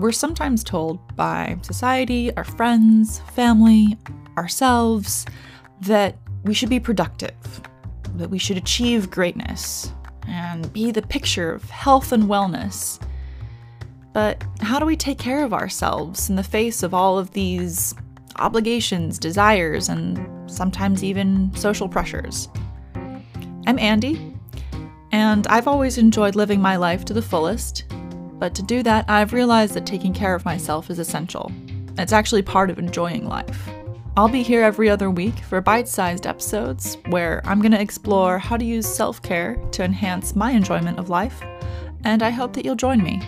we're sometimes told by society, our friends, family, ourselves, that we should be productive, that we should achieve greatness, and be the picture of health and wellness. But how do we take care of ourselves in the face of all of these obligations, desires, and sometimes even social pressures? I'm Andi, and I've always enjoyed living my life to the fullest. But to do that, I've realized that taking care of myself is essential. It's actually part of enjoying life. I'll be here every other week for bite sized episodes where I'm going to explore how to use self care to enhance my enjoyment of life, and I hope that you'll join me.